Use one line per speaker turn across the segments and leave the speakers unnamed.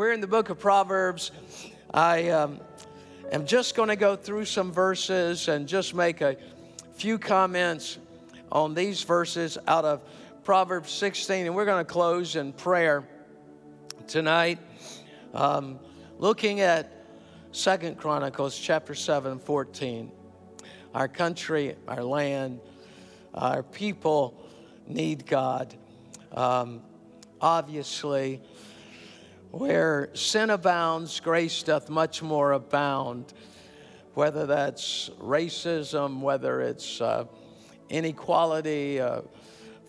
we're in the book of Proverbs. I um, am just going to go through some verses and just make a few comments on these verses out of Proverbs 16, and we're going to close in prayer tonight, um, looking at Second Chronicles chapter 7, 14. Our country, our land, our people need God. Um, obviously, where sin abounds, grace doth much more abound. Whether that's racism, whether it's uh, inequality, uh,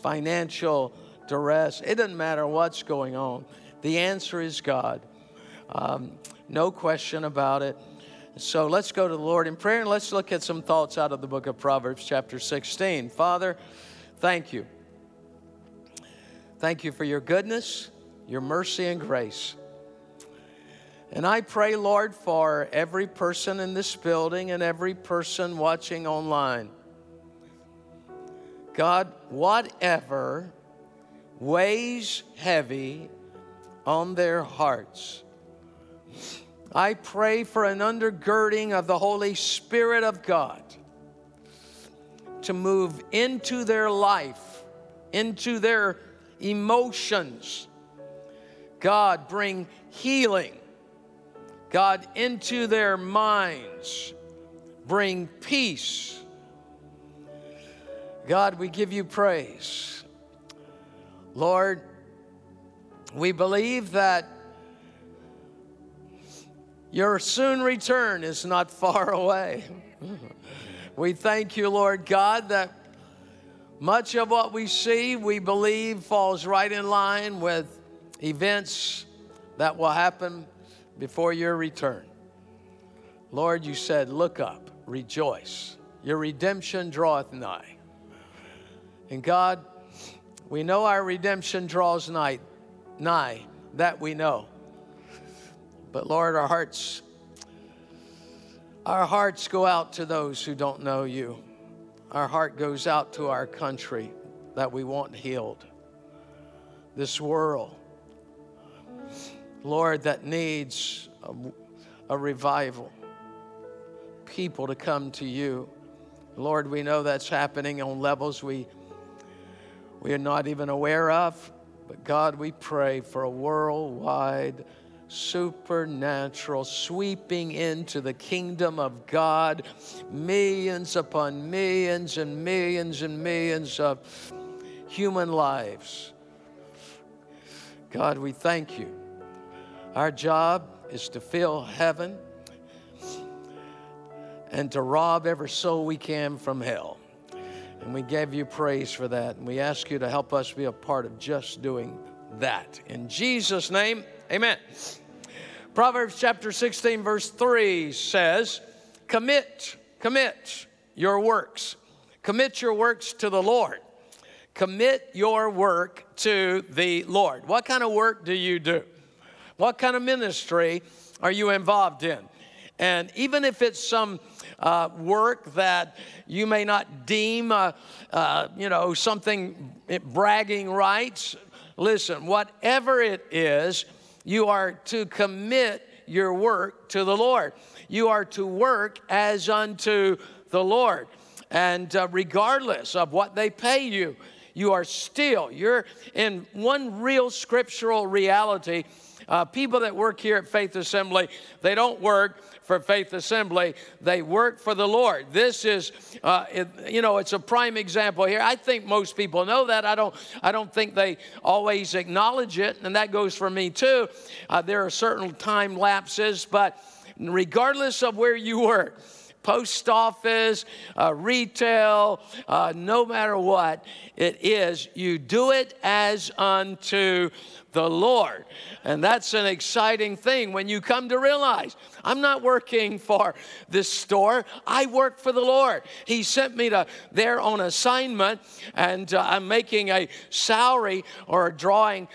financial duress, it doesn't matter what's going on. The answer is God. Um, no question about it. So let's go to the Lord in prayer and let's look at some thoughts out of the book of Proverbs, chapter 16. Father, thank you. Thank you for your goodness your mercy and grace. And I pray, Lord, for every person in this building and every person watching online. God, whatever weighs heavy on their hearts, I pray for an undergirding of the Holy Spirit of God to move into their life, into their emotions, God, bring healing. God, into their minds, bring peace. God, we give you praise. Lord, we believe that your soon return is not far away. we thank you, Lord God, that much of what we see, we believe, falls right in line with events that will happen before your return. Lord, you said, Look up, rejoice. Your redemption draweth nigh. And God, we know our redemption draws nigh, nigh, that we know. But Lord, our hearts, our hearts go out to those who don't know you. Our heart goes out to our country that we want healed. This world Lord, that needs a, a revival, people to come to you. Lord, we know that's happening on levels we, we are not even aware of. But God, we pray for a worldwide, supernatural sweeping into the kingdom of God, millions upon millions and millions and millions of human lives. God, we thank you our job is to fill heaven and to rob every soul we can from hell. And we give you praise for that. And we ask you to help us be a part of just doing that. In Jesus' name, amen. Proverbs chapter 16, verse 3 says, Commit, commit your works. Commit your works to the Lord. Commit your work to the Lord. What kind of work do you do? What kind of ministry are you involved in? And even if it's some uh, work that you may not deem, uh, uh, you know, something bragging rights, listen, whatever it is, you are to commit your work to the Lord. You are to work as unto the Lord. And uh, regardless of what they pay you, you are still, you're in one real scriptural reality uh, people that work here at Faith Assembly, they don't work for Faith Assembly, they work for the Lord. This is, uh, it, you know, it's a prime example here. I think most people know that. I don't, I don't think they always acknowledge it, and that goes for me too. Uh, there are certain time lapses, but regardless of where you work, post office, uh, retail, uh, no matter what it is, you do it as unto the Lord. And that's an exciting thing when you come to realize I'm not working for this store, I work for the Lord. He sent me to there on assignment, and uh, I'm making a salary or a drawing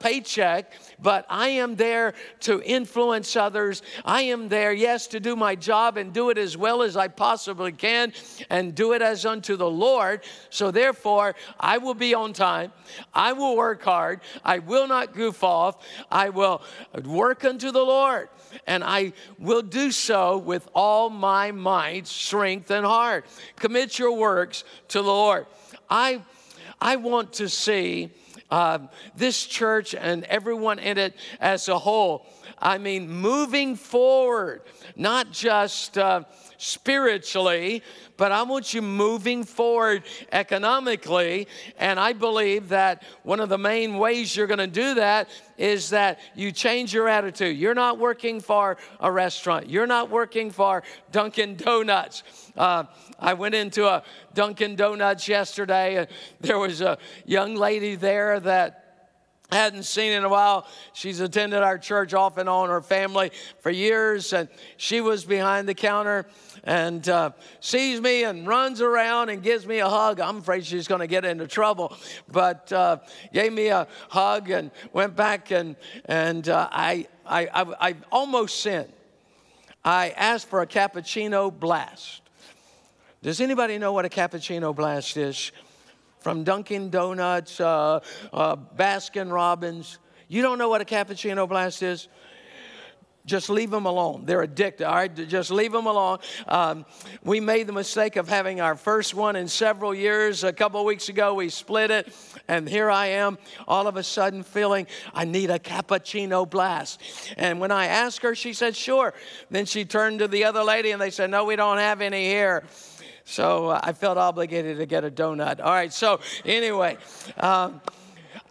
paycheck, but I am there to influence others. I am there, yes, to do my job and do it as well as I possibly can and do it as unto the Lord. So therefore, I will be on time, I will work hard, I will not not goof off. I will work unto the Lord, and I will do so with all my might, strength, and heart. Commit your works to the Lord. I, I want to see uh, this church and everyone in it as a whole. I mean, moving forward, not just. Uh, spiritually, but I want you moving forward economically. And I believe that one of the main ways you're going to do that is that you change your attitude. You're not working for a restaurant, you're not working for Dunkin' Donuts. Uh, I went into a Dunkin' Donuts yesterday, and there was a young lady there that hadn't seen in a while. She's attended our church off and on, her family for years, and she was behind the counter and uh, sees me and runs around and gives me a hug. I'm afraid she's going to get into trouble, but uh, gave me a hug and went back and and uh, I, I I I almost sinned. I asked for a cappuccino blast. Does anybody know what a cappuccino blast is? From Dunkin' Donuts, uh, uh, Baskin Robbins. You don't know what a cappuccino blast is? Just leave them alone. They're addicted. All right, just leave them alone. Um, we made the mistake of having our first one in several years. A couple weeks ago, we split it, and here I am, all of a sudden feeling I need a cappuccino blast. And when I asked her, she said, "Sure." Then she turned to the other lady, and they said, "No, we don't have any here." So uh, I felt obligated to get a donut. All right, so anyway. Um,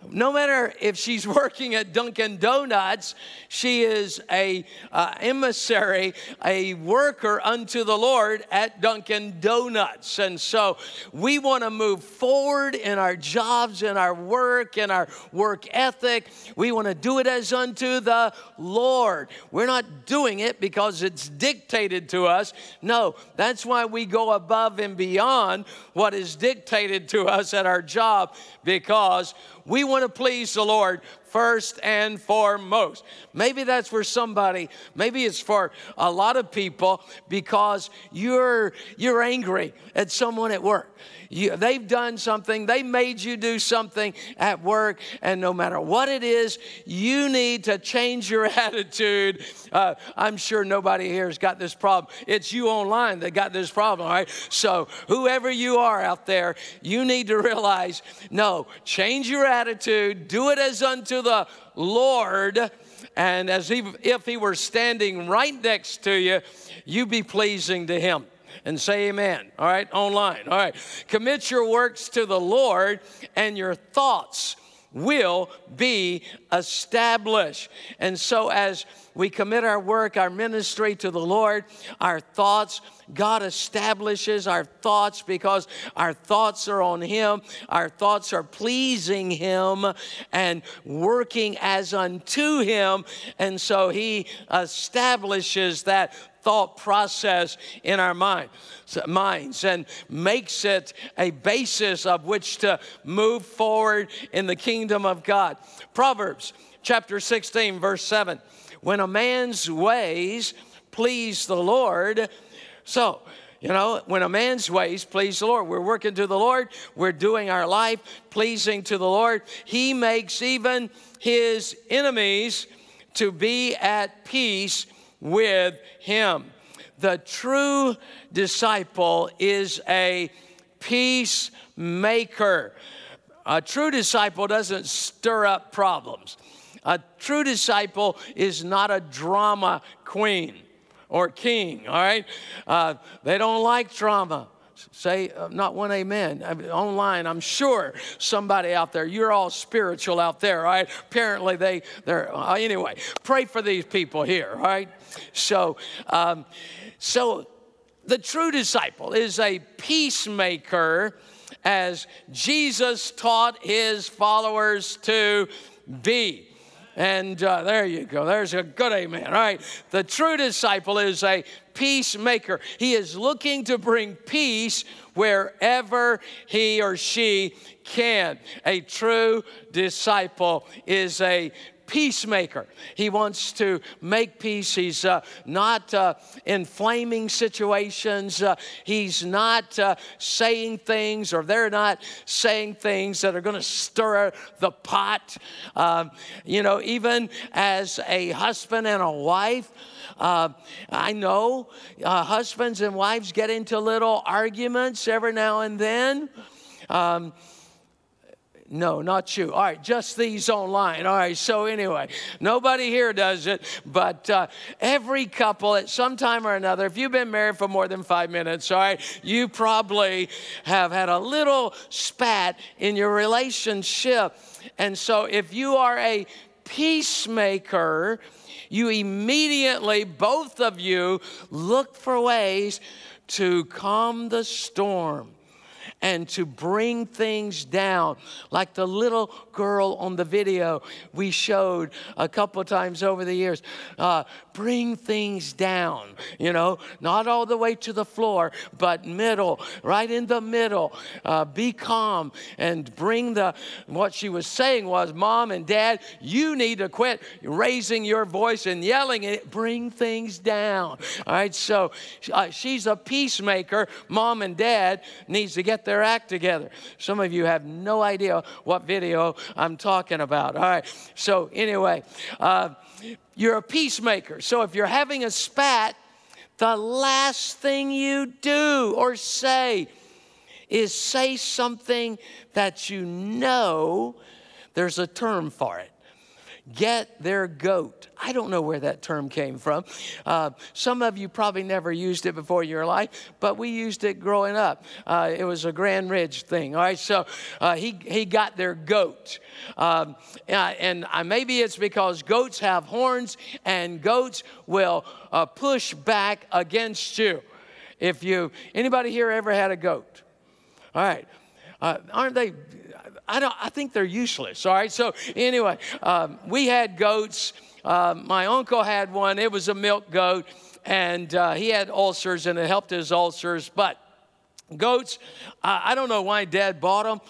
no matter if she's working at Dunkin' Donuts, she is a uh, emissary, a worker unto the Lord at Dunkin' Donuts. And so we want to move forward in our jobs, in our work, in our work ethic. We want to do it as unto the Lord. We're not doing it because it's dictated to us. No, that's why we go above and beyond what is dictated to us at our job because we want to please the Lord first and foremost. Maybe that's for somebody. Maybe it's for a lot of people because you're you're angry at someone at work. You, they've done something, they made you do something at work, and no matter what it is, you need to change your attitude. Uh, I'm sure nobody here has got this problem. It's you online that got this problem, all right? So, whoever you are out there, you need to realize no, change your attitude, do it as unto the Lord. And as if he were standing right next to you, you be pleasing to him and say amen. All right, online. All right. Commit your works to the Lord, and your thoughts will be established. And so, as we commit our work, our ministry to the Lord, our thoughts, God establishes our thoughts because our thoughts are on Him. Our thoughts are pleasing Him and working as unto Him. And so He establishes that thought process in our mind, minds and makes it a basis of which to move forward in the kingdom of God. Proverbs chapter 16, verse 7 When a man's ways please the Lord, so you know, when a man's ways please the Lord, we're working to the Lord, we're doing our life pleasing to the Lord. He makes even his enemies to be at peace with him. The true disciple is a peacemaker. A true disciple doesn't stir up problems. A true disciple is not a drama queen or king, all right? Uh, they don't like drama. Say uh, not one amen. Online, I'm sure somebody out there, you're all spiritual out there, right? Apparently, they, they're, uh, anyway, pray for these people here, right? So, um, so the true disciple is a peacemaker as Jesus taught his followers to be. And uh, there you go. There's a good amen. All right. The true disciple is a peacemaker. He is looking to bring peace wherever he or she can. A true disciple is a peacemaker. He wants to make peace. He's uh, not uh, inflaming situations. Uh, he's not uh, saying things, or they're not saying things that are going to stir the pot. Um, you know, even as a husband and a wife, uh, I know uh, husbands and wives get into little arguments every now and then. Um, no, not you. All right, just these online. All right, so anyway, nobody here does it, but uh, every couple at some time or another, if you've been married for more than five minutes, all right, you probably have had a little spat in your relationship. And so if you are a peacemaker, you immediately, both of you, look for ways to calm the storm and to bring things down. Like the little girl on the video we showed a couple times over the years. Uh, bring things down, you know, not all the way to the floor, but middle, right in the middle. Uh, be calm and bring the, what she was saying was, Mom and Dad, you need to quit raising your voice and yelling it. Bring things down. All right, so uh, she's a peacemaker. Mom and Dad needs to get their act together. Some of you have no idea what video I'm talking about. All right, so anyway, uh, you're a peacemaker. So if you're having a spat, the last thing you do or say is say something that you know there's a term for it get their goat. I don't know where that term came from. Uh, some of you probably never used it before in your life, but we used it growing up. Uh, it was a Grand Ridge thing. All right, so uh, he, he got their goat. Um, and uh, maybe it's because goats have horns and goats will uh, push back against you. If you, anybody here ever had a goat? All right. Uh, aren't they I, don't, I think they're useless. All right. So, anyway, um, we had goats. Uh, my uncle had one. It was a milk goat, and uh, he had ulcers, and it helped his ulcers. But goats, I don't know why dad bought them,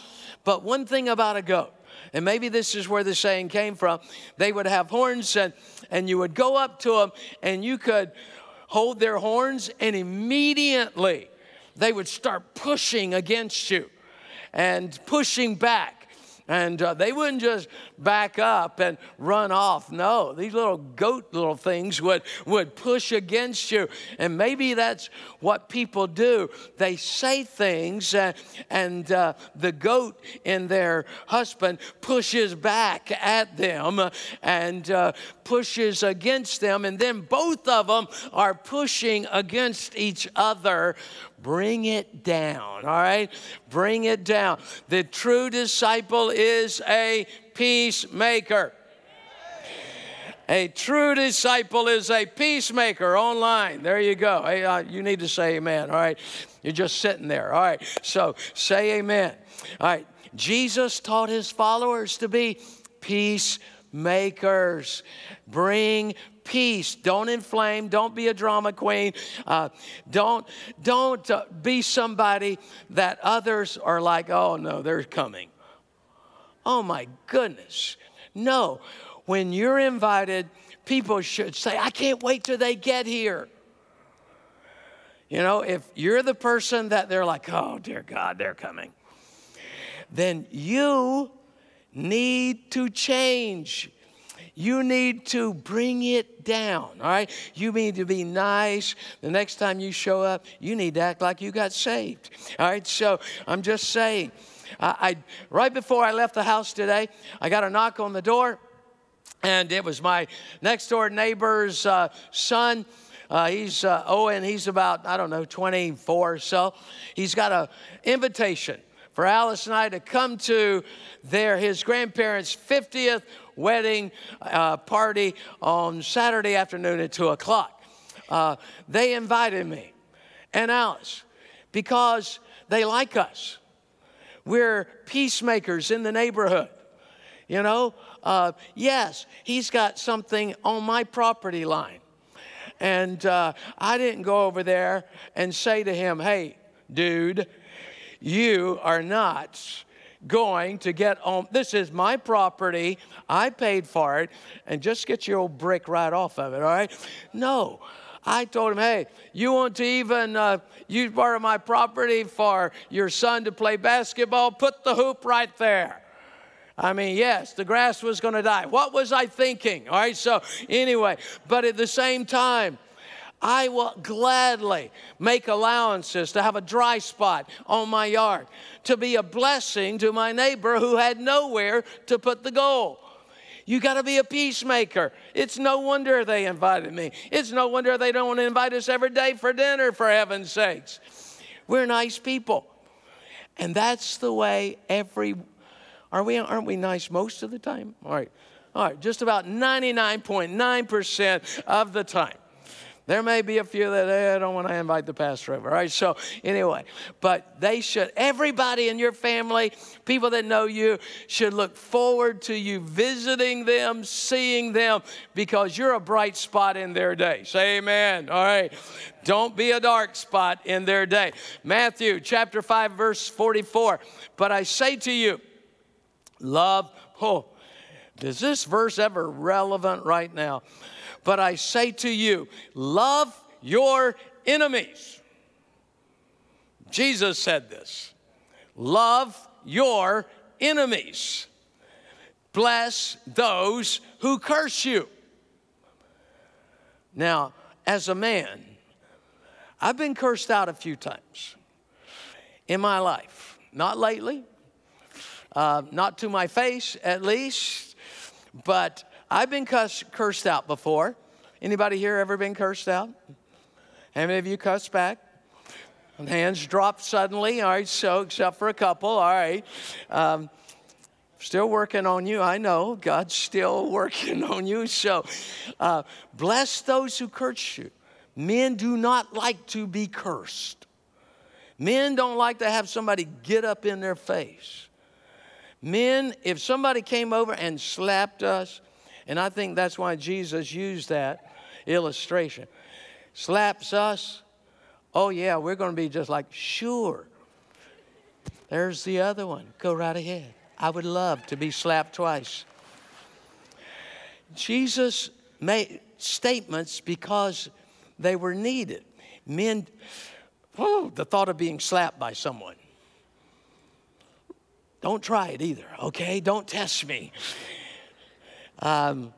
but one thing about a goat, and maybe this is where the saying came from, they would have horns, and, and you would go up to them, and you could hold their horns, and immediately they would start pushing against you and pushing back. And uh, they wouldn't just back up and run off. No, these little goat little things would, would push against you. And maybe that's what people do. They say things, and uh, the goat in their husband pushes back at them and uh, pushes against them. And then both of them are pushing against each other Bring it down, all right? Bring it down. The true disciple is a peacemaker. A true disciple is a peacemaker online. There you go. Hey, uh, you need to say amen. All right. You're just sitting there. All right. So say amen. All right. Jesus taught his followers to be peacemakers. Bring peace. Don't inflame. Don't be a drama queen. Uh, don't don't uh, be somebody that others are like, oh no, they're coming. Oh my goodness. No. When you're invited, people should say, I can't wait till they get here. You know, if you're the person that they're like, oh dear God, they're coming, then you need to change you need to bring it down, all right? You need to be nice. The next time you show up, you need to act like you got saved, all right? So I'm just saying, I, I right before I left the house today, I got a knock on the door, and it was my next door neighbor's uh, son. Uh, he's uh, Owen. He's about I don't know 24 or so. He's got a invitation for Alice and I to come to their his grandparents' 50th wedding uh, party on Saturday afternoon at 2 o'clock. Uh, they invited me and Alice because they like us. We're peacemakers in the neighborhood. You know, uh, yes, he's got something on my property line. And uh, I didn't go over there and say to him, hey, dude, you are not going to get on. This is my property. I paid for it, and just get your old brick right off of it, all right? No. I told him, hey, you want to even uh, use part of my property for your son to play basketball? Put the hoop right there. I mean, yes, the grass was going to die. What was I thinking? All right, so anyway, but at the same time, I will gladly make allowances to have a dry spot on my yard, to be a blessing to my neighbor who had nowhere to put the goal. You got to be a peacemaker. It's no wonder they invited me. It's no wonder they don't want to invite us every day for dinner, for heaven's sakes. We're nice people. And that's the way every are we aren't we nice most of the time? All right. All right, just about 99.9% of the time. There may be a few that hey, I don't want to invite the pastor over. All right, so anyway, but they should, everybody in your family, people that know you, should look forward to you visiting them, seeing them, because you're a bright spot in their day. Say amen. All right. Don't be a dark spot in their day. Matthew chapter 5, verse 44. But I say to you, love, oh, is this verse ever relevant right now? But I say to you, love your enemies. Jesus said this love your enemies, bless those who curse you. Now, as a man, I've been cursed out a few times in my life. Not lately, uh, not to my face at least, but I've been cuss, cursed out before. Anybody here ever been cursed out? How many of you cussed back? Hands dropped suddenly. All right, so except for a couple. All right. Um, still working on you. I know God's still working on you. So uh, bless those who curse you. Men do not like to be cursed. Men don't like to have somebody get up in their face. Men, if somebody came over and slapped us, and I think that's why Jesus used that illustration. Slaps us. Oh, yeah, we're going to be just like, sure. There's the other one. Go right ahead. I would love to be slapped twice. Jesus made statements because they were needed. Men, oh, the thought of being slapped by someone. Don't try it either, okay? Don't test me. Um,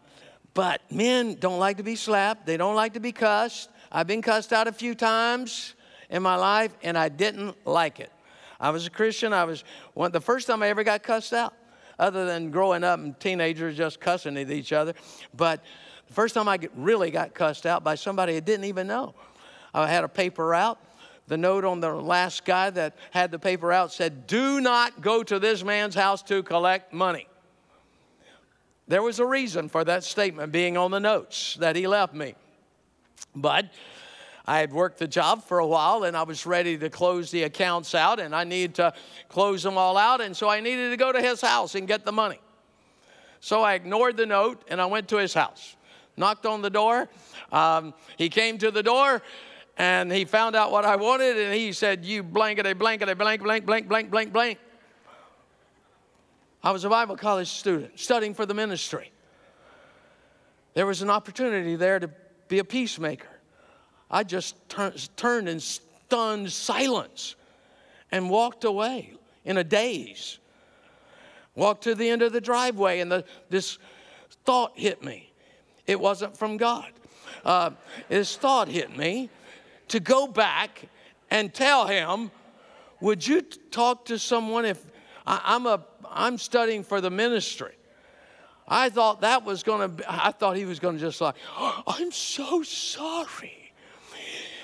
but men don't like to be slapped, they don't like to be cussed. I've been cussed out a few times in my life, and I didn't like it. I was a Christian. I was one, the first time I ever got cussed out, other than growing up and teenagers just cussing at each other. But the first time I get, really got cussed out by somebody I didn't even know. I had a paper out. The note on the last guy that had the paper out said, Do not go to this man's house to collect money. There was a reason for that statement being on the notes that he left me. But I had worked the job for a while and I was ready to close the accounts out and I needed to close them all out. And so I needed to go to his house and get the money. So I ignored the note and I went to his house. Knocked on the door. Um, he came to the door and he found out what I wanted and he said, You blankety, blankety, blank, blank, blank, blank, blank, blank. I was a Bible college student studying for the ministry. There was an opportunity there to be a peacemaker. I just tur- turned in stunned silence and walked away in a daze. Walked to the end of the driveway, and the, this thought hit me. It wasn't from God. Uh, this thought hit me to go back and tell him, Would you talk to someone if I, am a I'm studying for the ministry. I thought that was going to I thought he was going to just like, oh, I'm so sorry.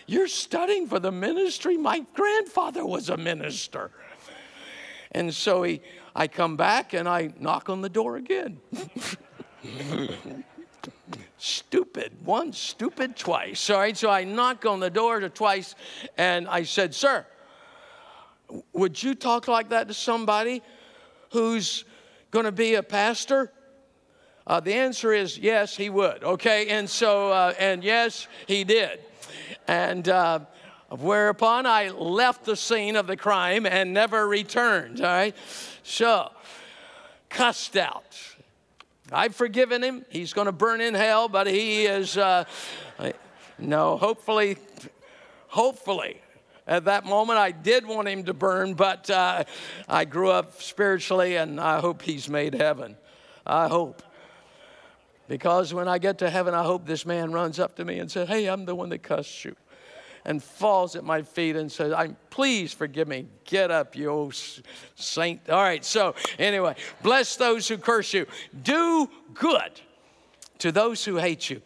You're studying for the ministry? My grandfather was a minister. And so he, I come back and I knock on the door again. stupid once, stupid twice. All right, so I knock on the door twice and I said, Sir, would you talk like that to somebody who's going to be a pastor? Uh, the answer is yes, he would. Okay, and so uh, and yes, he did. And uh, Whereupon I left the scene of the crime and never returned. All right. So, cussed out. I've forgiven him. He's going to burn in hell, but he is, uh, no, hopefully, hopefully. At that moment, I did want him to burn, but uh, I grew up spiritually and I hope he's made heaven. I hope. Because when I get to heaven, I hope this man runs up to me and says, Hey, I'm the one that cussed you and falls at my feet and says, I'm please forgive me. Get up, you old saint. All right, so anyway, bless those who curse you. Do good to those who hate you.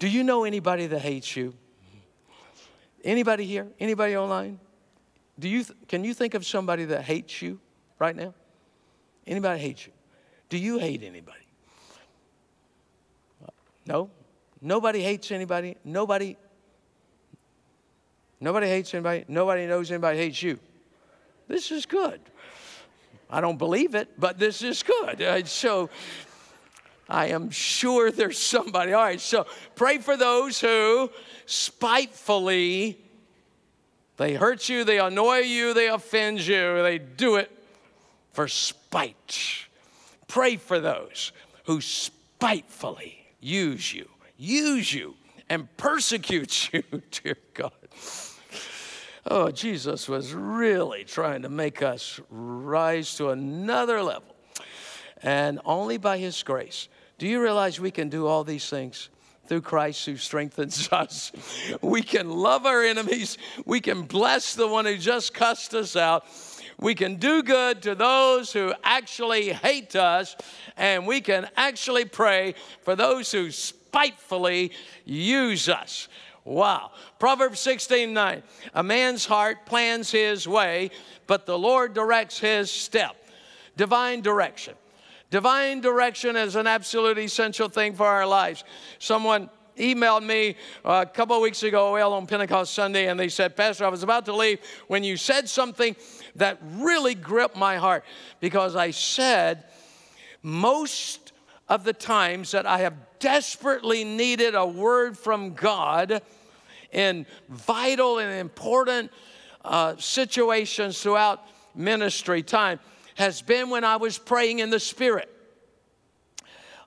Do you know anybody that hates you? Anybody here? Anybody online? Do you th- can you think of somebody that hates you right now? Anybody hates you? Do you hate anybody? No? Nobody hates anybody. Nobody Nobody hates anybody. Nobody knows anybody hates you. This is good. I don't believe it, but this is good. So I am sure there's somebody. All right, so pray for those who spitefully they hurt you, they annoy you, they offend you, they do it for spite. Pray for those who spitefully use you, use you, and persecute you, dear God. Oh, Jesus was really trying to make us rise to another level. And only by His grace. Do you realize we can do all these things? Through Christ who strengthens us. We can love our enemies. We can bless the one who just cussed us out. We can do good to those who actually hate us. And we can actually pray for those who spitefully use us. Wow. Proverbs 16 9. A man's heart plans his way, but the Lord directs his step. Divine direction. Divine direction is an absolute essential thing for our lives. Someone emailed me a couple of weeks ago, well, on Pentecost Sunday, and they said, Pastor, I was about to leave when you said something that really gripped my heart because I said, most of the times that I have desperately needed a word from God in vital and important uh, situations throughout ministry time has been when I was praying in the Spirit.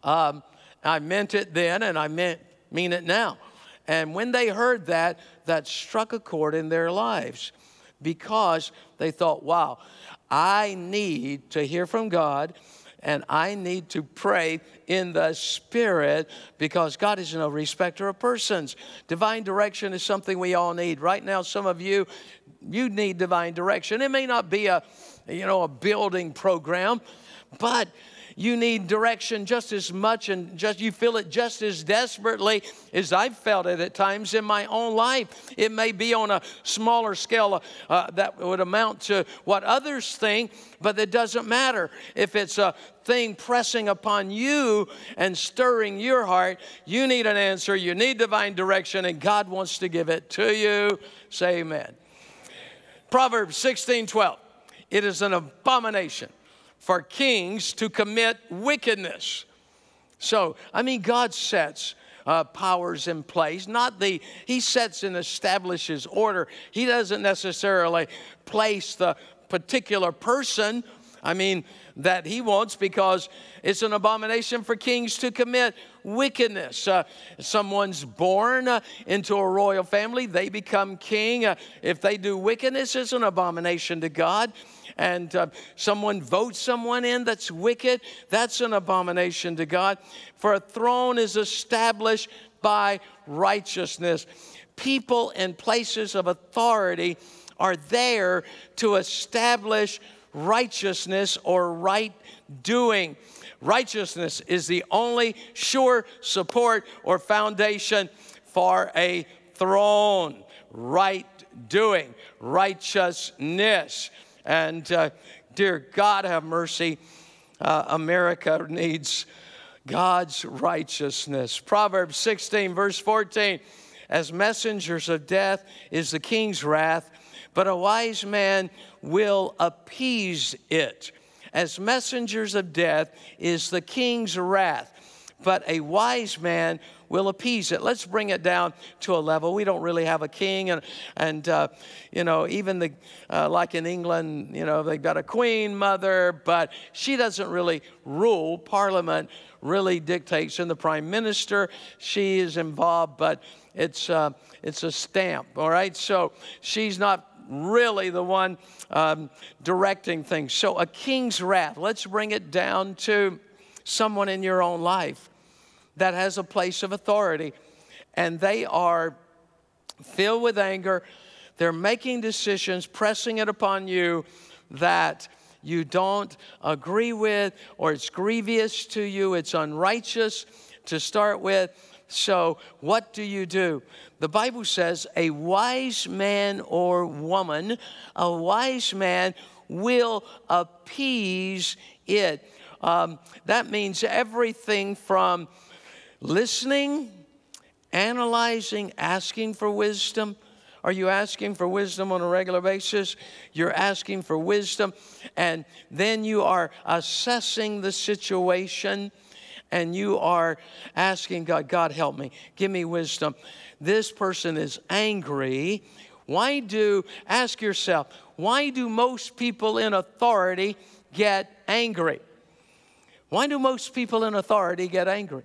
Um, I meant it then and I meant, mean it now. And when they heard that, that struck a chord in their lives because they thought, wow, I need to hear from God and I need to pray in the Spirit because God is no respecter of persons. Divine direction is something we all need. Right now, some of you, you need divine direction. It may not be a, you know, a building program, but you need direction just as much and just you feel it just as desperately as I've felt it at times in my own life. It may be on a smaller scale uh, that would amount to what others think, but it doesn't matter. If it's a thing pressing upon you and stirring your heart, you need an answer, you need divine direction, and God wants to give it to you. Say amen. Proverbs 16 12. It is an abomination for kings to commit wickedness. So, I mean, God sets uh, powers in place. Not the, He sets and establishes order. He doesn't necessarily place the particular person, I mean, that He wants because it's an abomination for kings to commit wickedness. Uh, someone's born uh, into a royal family, they become king. Uh, if they do wickedness, it's an abomination to God and uh, someone votes someone in that's wicked, that's an abomination to God. For a throne is established by righteousness. People in places of authority are there to establish righteousness or right doing. Righteousness is the only sure support or foundation for a throne. Right doing, righteousness. And uh, dear God, have mercy. Uh, America needs God's righteousness. Proverbs 16, verse 14 As messengers of death is the king's wrath, but a wise man will appease it. As messengers of death is the king's wrath. but a wise man will appease it. Let's bring it down to a level. We don't really have a king, and and uh, you know even the uh, like in England, you know they've got a queen mother, but she doesn't really rule. Parliament really dictates, and the prime minister she is involved, but it's uh, it's a stamp. All right, so she's not really the one um, directing things. So, a king's wrath, let's bring it down to someone in your own life that has a place of authority, and they are filled with anger. They're making decisions, pressing it upon you that you don't agree with, or it's grievous to you, it's unrighteous to start with. So, what do you do? The Bible says a wise man or woman, a wise man will appease it. Um, that means everything from listening, analyzing, asking for wisdom. Are you asking for wisdom on a regular basis? You're asking for wisdom, and then you are assessing the situation and you are asking God, God, help me, give me wisdom. This person is angry. Why do, ask yourself, why do most people in authority get angry? Why do most people in authority get angry?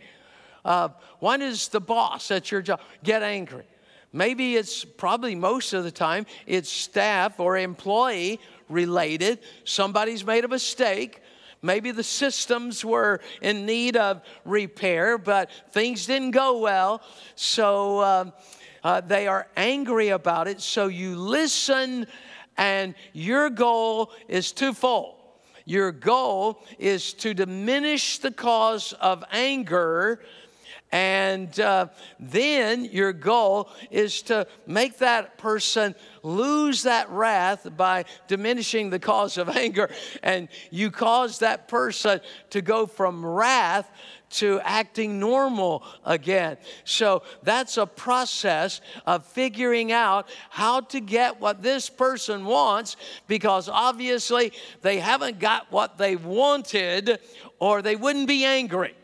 Uh, why does the boss at your job get angry? Maybe it's probably most of the time it's staff or employee related. Somebody's made a mistake Maybe the systems were in need of repair, but things didn't go well. So um, uh, they are angry about it. So you listen, and your goal is twofold. Your goal is to diminish the cause of anger and uh, then your goal is to make that person lose that wrath by diminishing the cause of anger. And you cause that person to go from wrath to acting normal again. So that's a process of figuring out how to get what this person wants because obviously they haven't got what they wanted or they wouldn't be angry.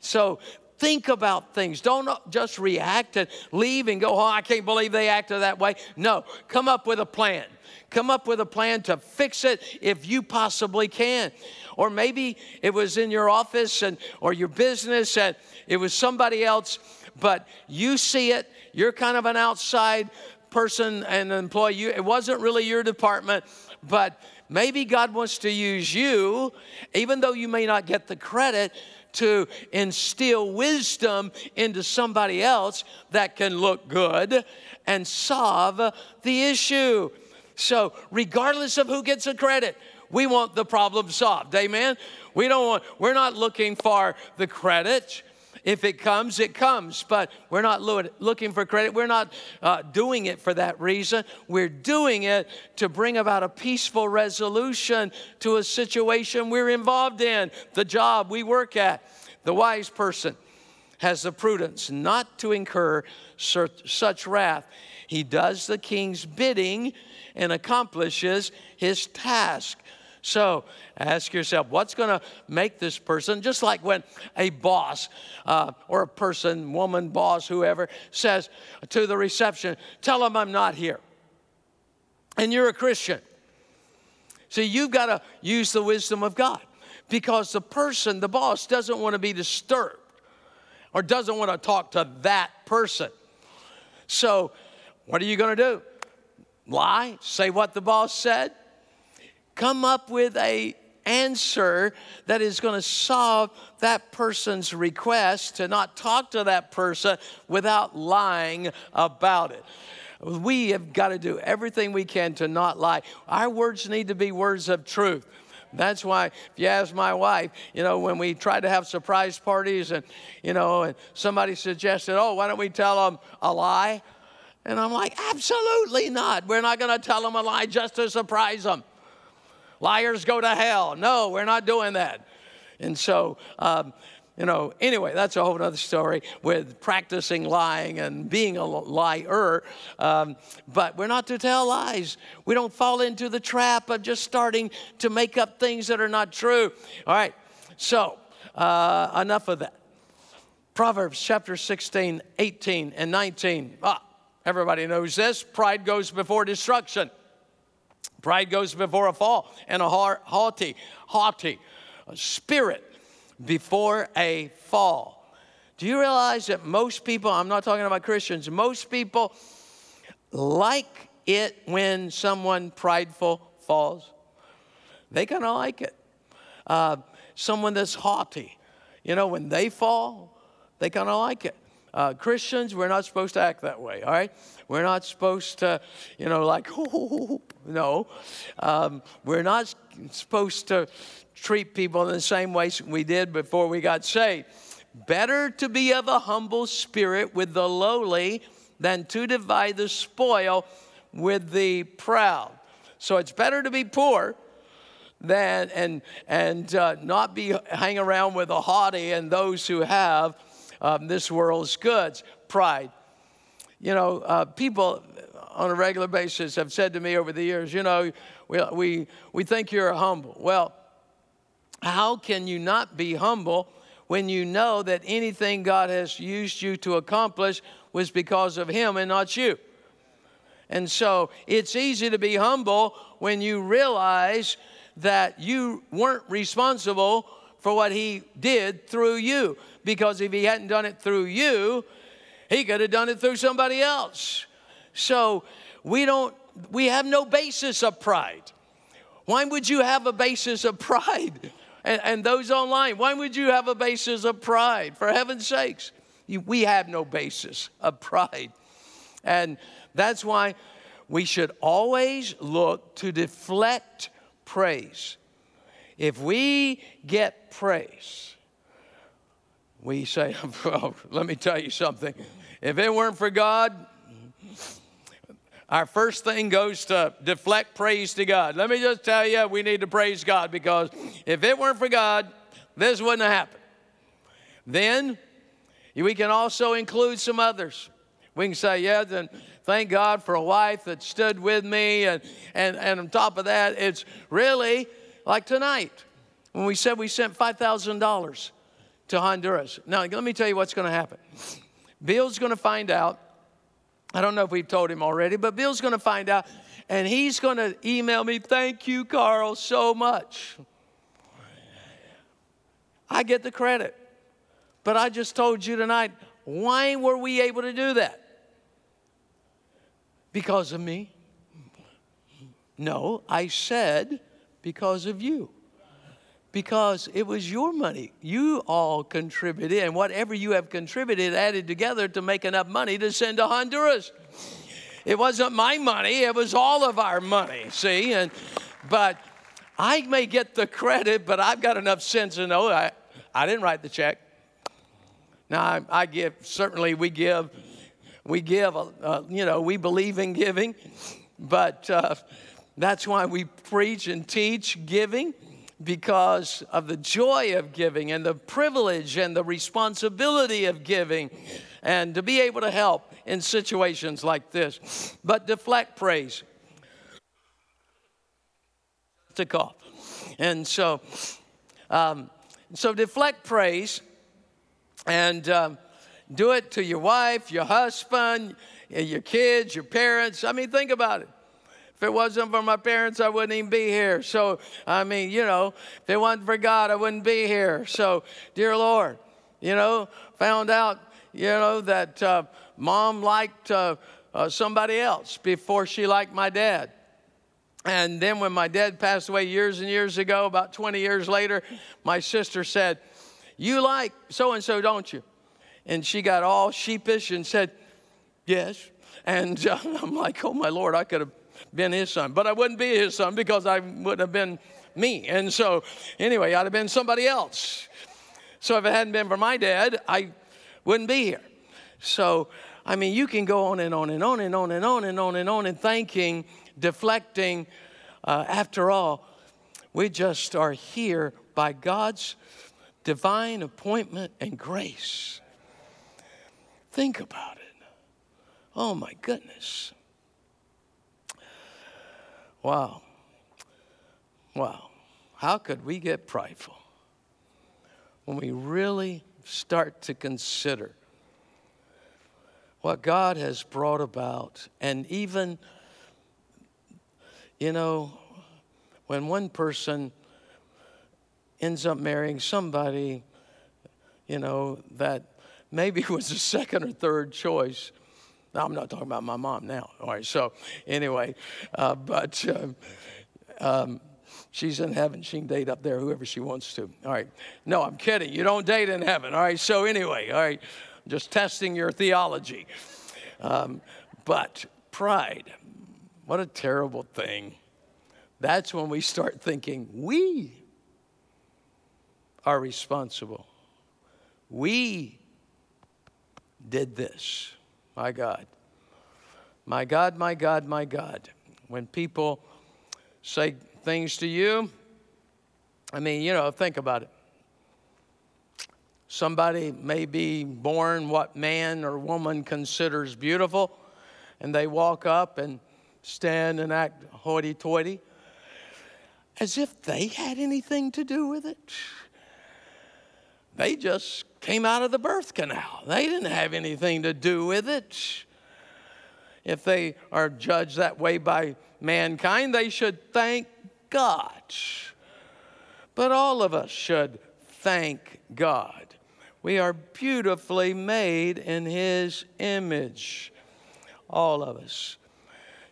So think about things. Don't uh, just react and leave and go, oh, I can't believe they acted that way. No, come up with a plan. Come up with a plan to fix it if you possibly can. Or maybe it was in your office and or your business and it was somebody else, but you see it. You're kind of an outside person and employee. You, it wasn't really your department, but maybe God wants to use you, even though you may not get the credit to instill wisdom into somebody else that can look good and solve the issue. So, regardless of who gets the credit, we want the problem solved. Amen. We don't want, we're not looking for the credit. If it comes, it comes. But we're not looking for credit. We're not uh, doing it for that reason. We're doing it to bring about a peaceful resolution to a situation we're involved in, the job we work at. The wise person has the prudence not to incur such wrath. He does the king's bidding and accomplishes his task. So ask yourself, what's going to make this person, just like when a boss uh, or a person, woman, boss, whoever, says to the reception, tell them I'm not here. And you're a Christian. See, you've got to use the wisdom of God because the person, the boss, doesn't want to be disturbed or doesn't want to talk to that person. So, what are you going to do? Lie? Say what the boss said? Come up with a answer that is going to solve that person's request to not talk to that person without lying about it. We have got to do everything we can to not lie. Our words need to be words of truth. That's why, if you ask my wife, you know, when we try to have surprise parties and, you know, and somebody suggested, oh, why don't we tell them a lie? And I'm like, absolutely not. We're not going to tell them a lie just to surprise them. Liars go to hell. No, we're not doing that. And so, um, you know, anyway, that's a whole other story with practicing lying and being a liar. Um, but we're not to tell lies. We don't fall into the trap of just starting to make up things that are not true. All right, so uh, enough of that. Proverbs chapter 16, 18, and 19. Ah, everybody knows this. Pride goes before destruction. Pride goes before a fall, and a haughty, haughty spirit before a fall. Do you realize that most people, I'm not talking about Christians, most people like it when someone prideful falls? They kind of like it. Uh, someone that's haughty, you know, when they fall, they kind of like it. Uh, Christians, we're not supposed to act that way, all right? We're not supposed to, you know, like, no. Um, we're not supposed to treat people in the same way we did before we got saved. Better to be of a humble spirit with the lowly than to divide the spoil with the proud. So it's better to be poor than and and uh, not be hang around with the haughty and those who have um, this world's goods. Pride. You know, uh, people on a regular basis have said to me over the years, you know, we, we, we think you're humble. Well, how can you not be humble when you know that anything God has used you to accomplish was because of Him and not you? And so it's easy to be humble when you realize that you weren't responsible for what He did through you. Because if He hadn't done it through you, He could have done it through somebody else. So we don't, we have no basis of pride. Why would you have a basis of pride? And, and those online, why would you have a basis of pride? For heaven's sakes, you, we have no basis of pride. And that's why we should always look to deflect praise. If we get praise, we say, well, let me tell you something. If it weren't for God, our first thing goes to deflect praise to God. Let me just tell you, we need to praise God because if it weren't for God, this wouldn't have happened. Then we can also include some others. We can say, yeah, then thank God for a wife that stood with me. And, and, and on top of that, it's really like tonight when we said we sent $5,000 to Honduras. Now, let me tell you what's going to happen. Bill's going to find out I don't know if we've told him already, but Bill's going to find out and he's going to email me, Thank you, Carl, so much. I get the credit. But I just told you tonight, why were we able to do that? Because of me? No, I said because of you because it was your money. You all contributed, and whatever you have contributed added together to make enough money to send to Honduras. It wasn't my money, it was all of our money, see? And but I may get the credit, but I've got enough sense to know I, I didn't write the check. Now I, I give, certainly we give, we give, uh, you know, we believe in giving, but uh, that's why we preach and teach giving because of the joy of giving and the privilege and the responsibility of giving and to be able to help in situations like this. But deflect praise. To call. And so, um, so deflect praise and um, do it to your wife, your husband, your kids, your parents. I mean, think about it. If it wasn't for my parents, I wouldn't even be here. So, I mean, you know, if it wasn't for God, I wouldn't be here. So, dear Lord, you know, found out, you know, that uh, mom liked uh, uh, somebody else before she liked my dad. And then when my dad passed away years and years ago, about 20 years later, my sister said, You like so and so, don't you? And she got all sheepish and said, Yes. And uh, I'm like, Oh my Lord, I could have been his son. But I wouldn't be his son because I wouldn't have been me. And so, anyway, I'd have been somebody else. So if it hadn't been for my dad, I wouldn't be here. So, I mean, you can go on and on and on and on and on and on and on and thanking, deflecting. Uh, after all, we just are here by God's divine appointment and grace. Think about it. Oh my goodness. Wow. Wow. How could we get prideful when we really start to consider what God has brought about, and even, you know, when one person ends up marrying somebody, you know, that maybe was a second or third choice. Now, I'm not talking about my mom now. All right, so anyway, uh, but um, um, she's in heaven. She can date up there whoever she wants to. All right. No, I'm kidding. You don't date in heaven. All right, so anyway, all right, just testing your theology. Um, but pride, what a terrible thing. That's when we start thinking we are responsible. We did this. My God. My God, my God, my God. When people say things to you, I mean, you know, think about it. Somebody may be born what man or woman considers beautiful, and they walk up and stand and act hoity toity as if they had anything to do with it. They just came out of the birth canal. They didn't have anything to do with it. If they are judged that way by mankind, they should thank God. But all of us should thank God. We are beautifully made in His image. All of us.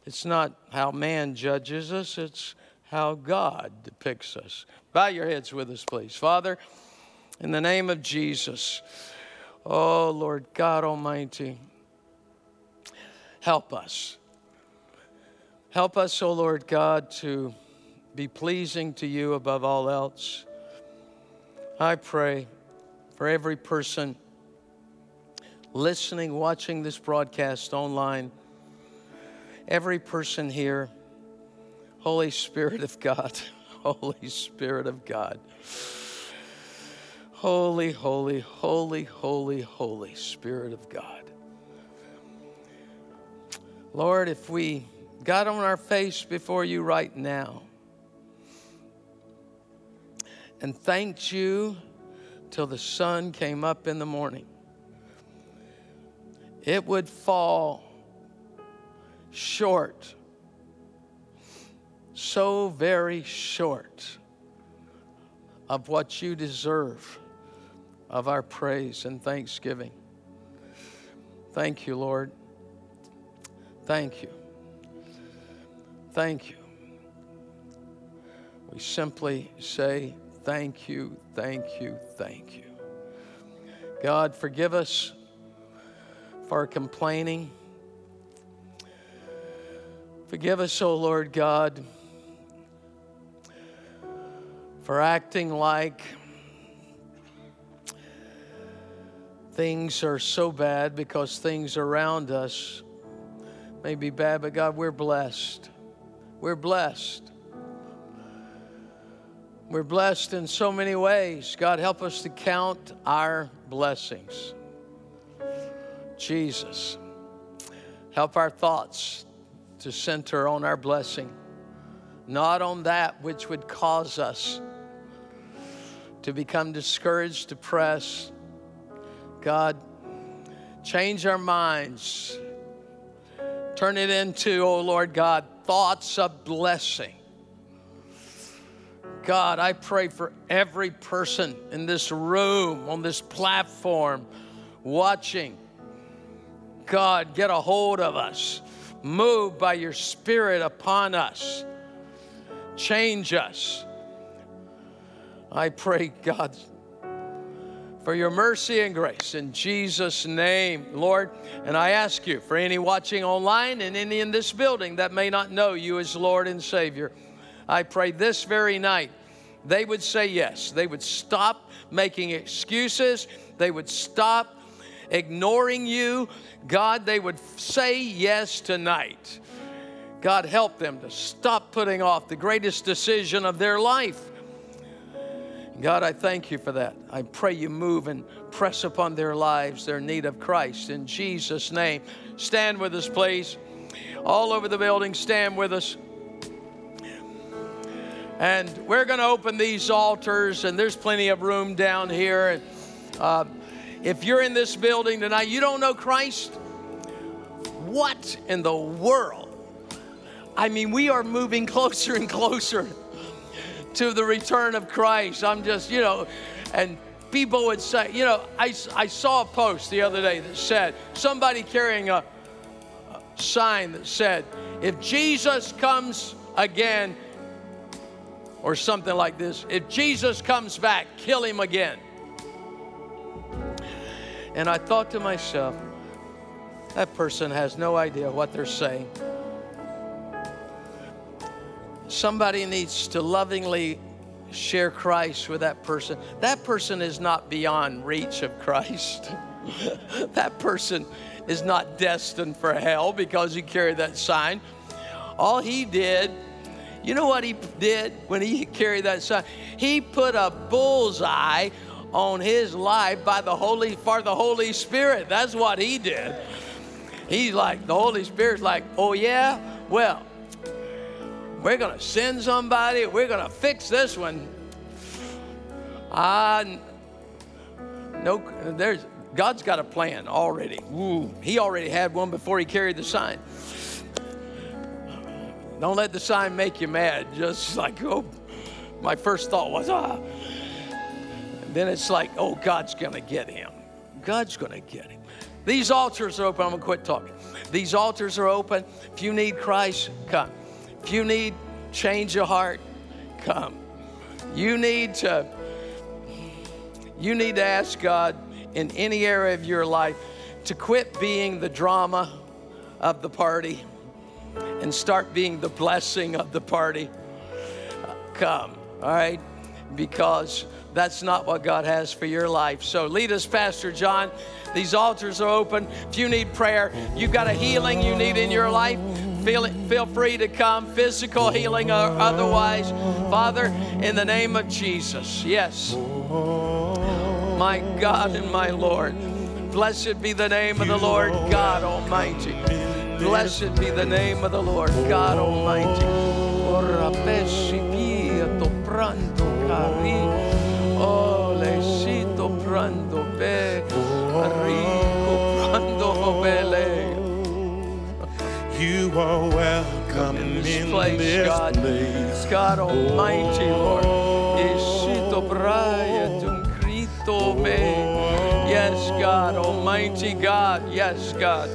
It's not how man judges us, it's how God depicts us. Bow your heads with us, please. Father, in the name of Jesus. Oh, Lord God Almighty, help us. Help us, oh Lord God, to be pleasing to you above all else. I pray for every person listening, watching this broadcast online, every person here, Holy Spirit of God, Holy Spirit of God. Holy, holy, holy, holy, holy Spirit of God. Lord, if we got on our face before you right now and thanked you till the sun came up in the morning, it would fall short, so very short of what you deserve of our praise and thanksgiving. Thank you, Lord. Thank you. Thank you. We simply say, Thank you, thank you, thank you. God, forgive us for complaining. Forgive us, O oh Lord God, for acting like things are so bad because things around us may be bad, but God, we're blessed. We're blessed. We're blessed in so many ways. God, help us to count our blessings. Jesus, help our thoughts to center on our blessing, not on that which would cause us to become discouraged, depressed, God, change our minds. Turn it into, oh Lord God, thoughts of blessing. God, I pray for every person in this room, on this platform, watching. God, get a hold of us. Move by your Spirit upon us. Change us. I pray, God, for your mercy and grace in Jesus' name, Lord. And I ask you for any watching online and any in this building that may not know you as Lord and Savior, I pray this very night they would say yes. They would stop making excuses, they would stop ignoring you. God, they would say yes tonight. God, help them to stop putting off the greatest decision of their life God, I thank you for that. I pray you move and press upon their lives their need of Christ. In Jesus' name, stand with us, please. All over the building, stand with us. And we're going to open these altars, and there's plenty of room down here. Uh, If you're in this building tonight, you don't know Christ, what in the world? I mean, we are moving closer and closer to the return of Christ. I'm just, you know, and people would say, you know, I, I saw a post the other day that said, somebody carrying a, a sign that said, if Jesus comes again, or something like this, if Jesus comes back, kill him again. And I thought to myself, that person has no idea what they're saying. Somebody needs to lovingly share Christ with that person. That person is not beyond reach of Christ. that person is not destined for hell because he carried that sign. All he did, you know what he did when he carried that sign? He put a bullseye on his life by the Holy for the Holy Spirit. That's what he did. He's like, the Holy Spirit's like, oh yeah? Well, we're going to send somebody. We're going to fix this one. Ah, no, there's God's got a plan already. Ooh, he already had one before he carried the sign. Don't let the sign make you mad. Just like, oh, my first thought was, ah. And then it's like, oh, God's going to get him. God's going to get him. These altars are open. I'm going to quit talking. These altars are open. If you need Christ, come. If you need change your heart, come. You need to you need to ask God in any area of your life to quit being the drama of the party and start being the blessing of the party. Come, all right? Because that's not what God has for your life. So lead us, Pastor John. These altars are open. If you need prayer, you've got a healing you need in your life, feel, it, feel free to come, physical healing or otherwise. Father, in the name of Jesus, yes. My God and my Lord, blessed be the name of the Lord God Almighty. Blessed be the name of the Lord God Almighty. Oh, lecito prando be,
are welcome in this place, this
God.
place.
God Almighty, Lord. Esito braya oh. tum crito me. Yes, God, Almighty God. Yes, God.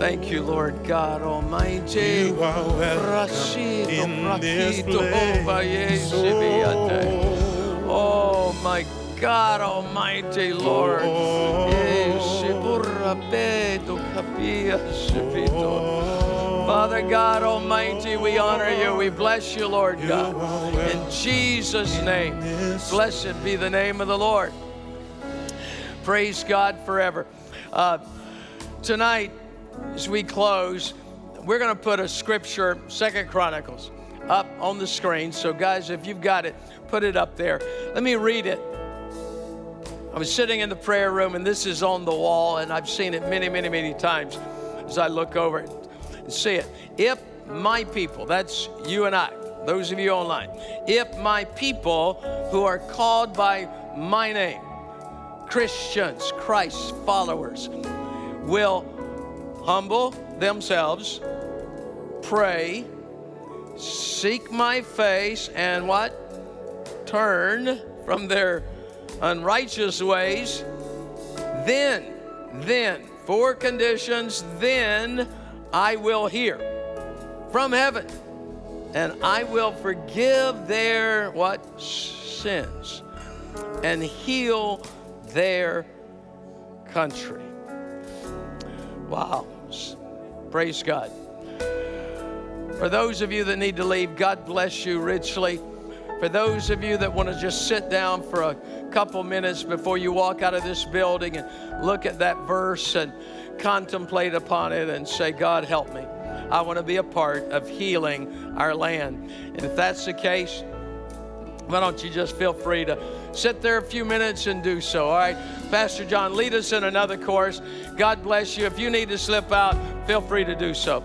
Thank you, Lord God Almighty.
You are welcome in this oh, place.
Oh. oh, my God Almighty, Lord. Father God Almighty, we honor you. We bless you, Lord God. In Jesus' name, blessed be the name of the Lord. Praise God forever. Uh, tonight, as we close, we're going to put a scripture, Second Chronicles, up on the screen. So, guys, if you've got it, put it up there. Let me read it. I was sitting in the prayer room, and this is on the wall, and I've seen it many, many, many times as I look over it and see it. If my people, that's you and I, those of you online, if my people who are called by my name, Christians, Christ followers, will humble themselves, pray, seek my face, and what? Turn from their unrighteous ways. Then, then, four conditions, then I will hear from heaven and I will forgive their what? Sins and heal their country. Wow. Praise God. For those of you that need to leave, God bless you richly. For those of you that want to just sit down for a couple minutes before you walk out of this building and look at that verse and contemplate upon it and say, God, help me. I want to be a part of healing our land. And if that's the case, why don't you just feel free to sit there a few minutes and do so? All right, Pastor John, lead us in another course. God bless you. If you need to slip out, feel free to do so.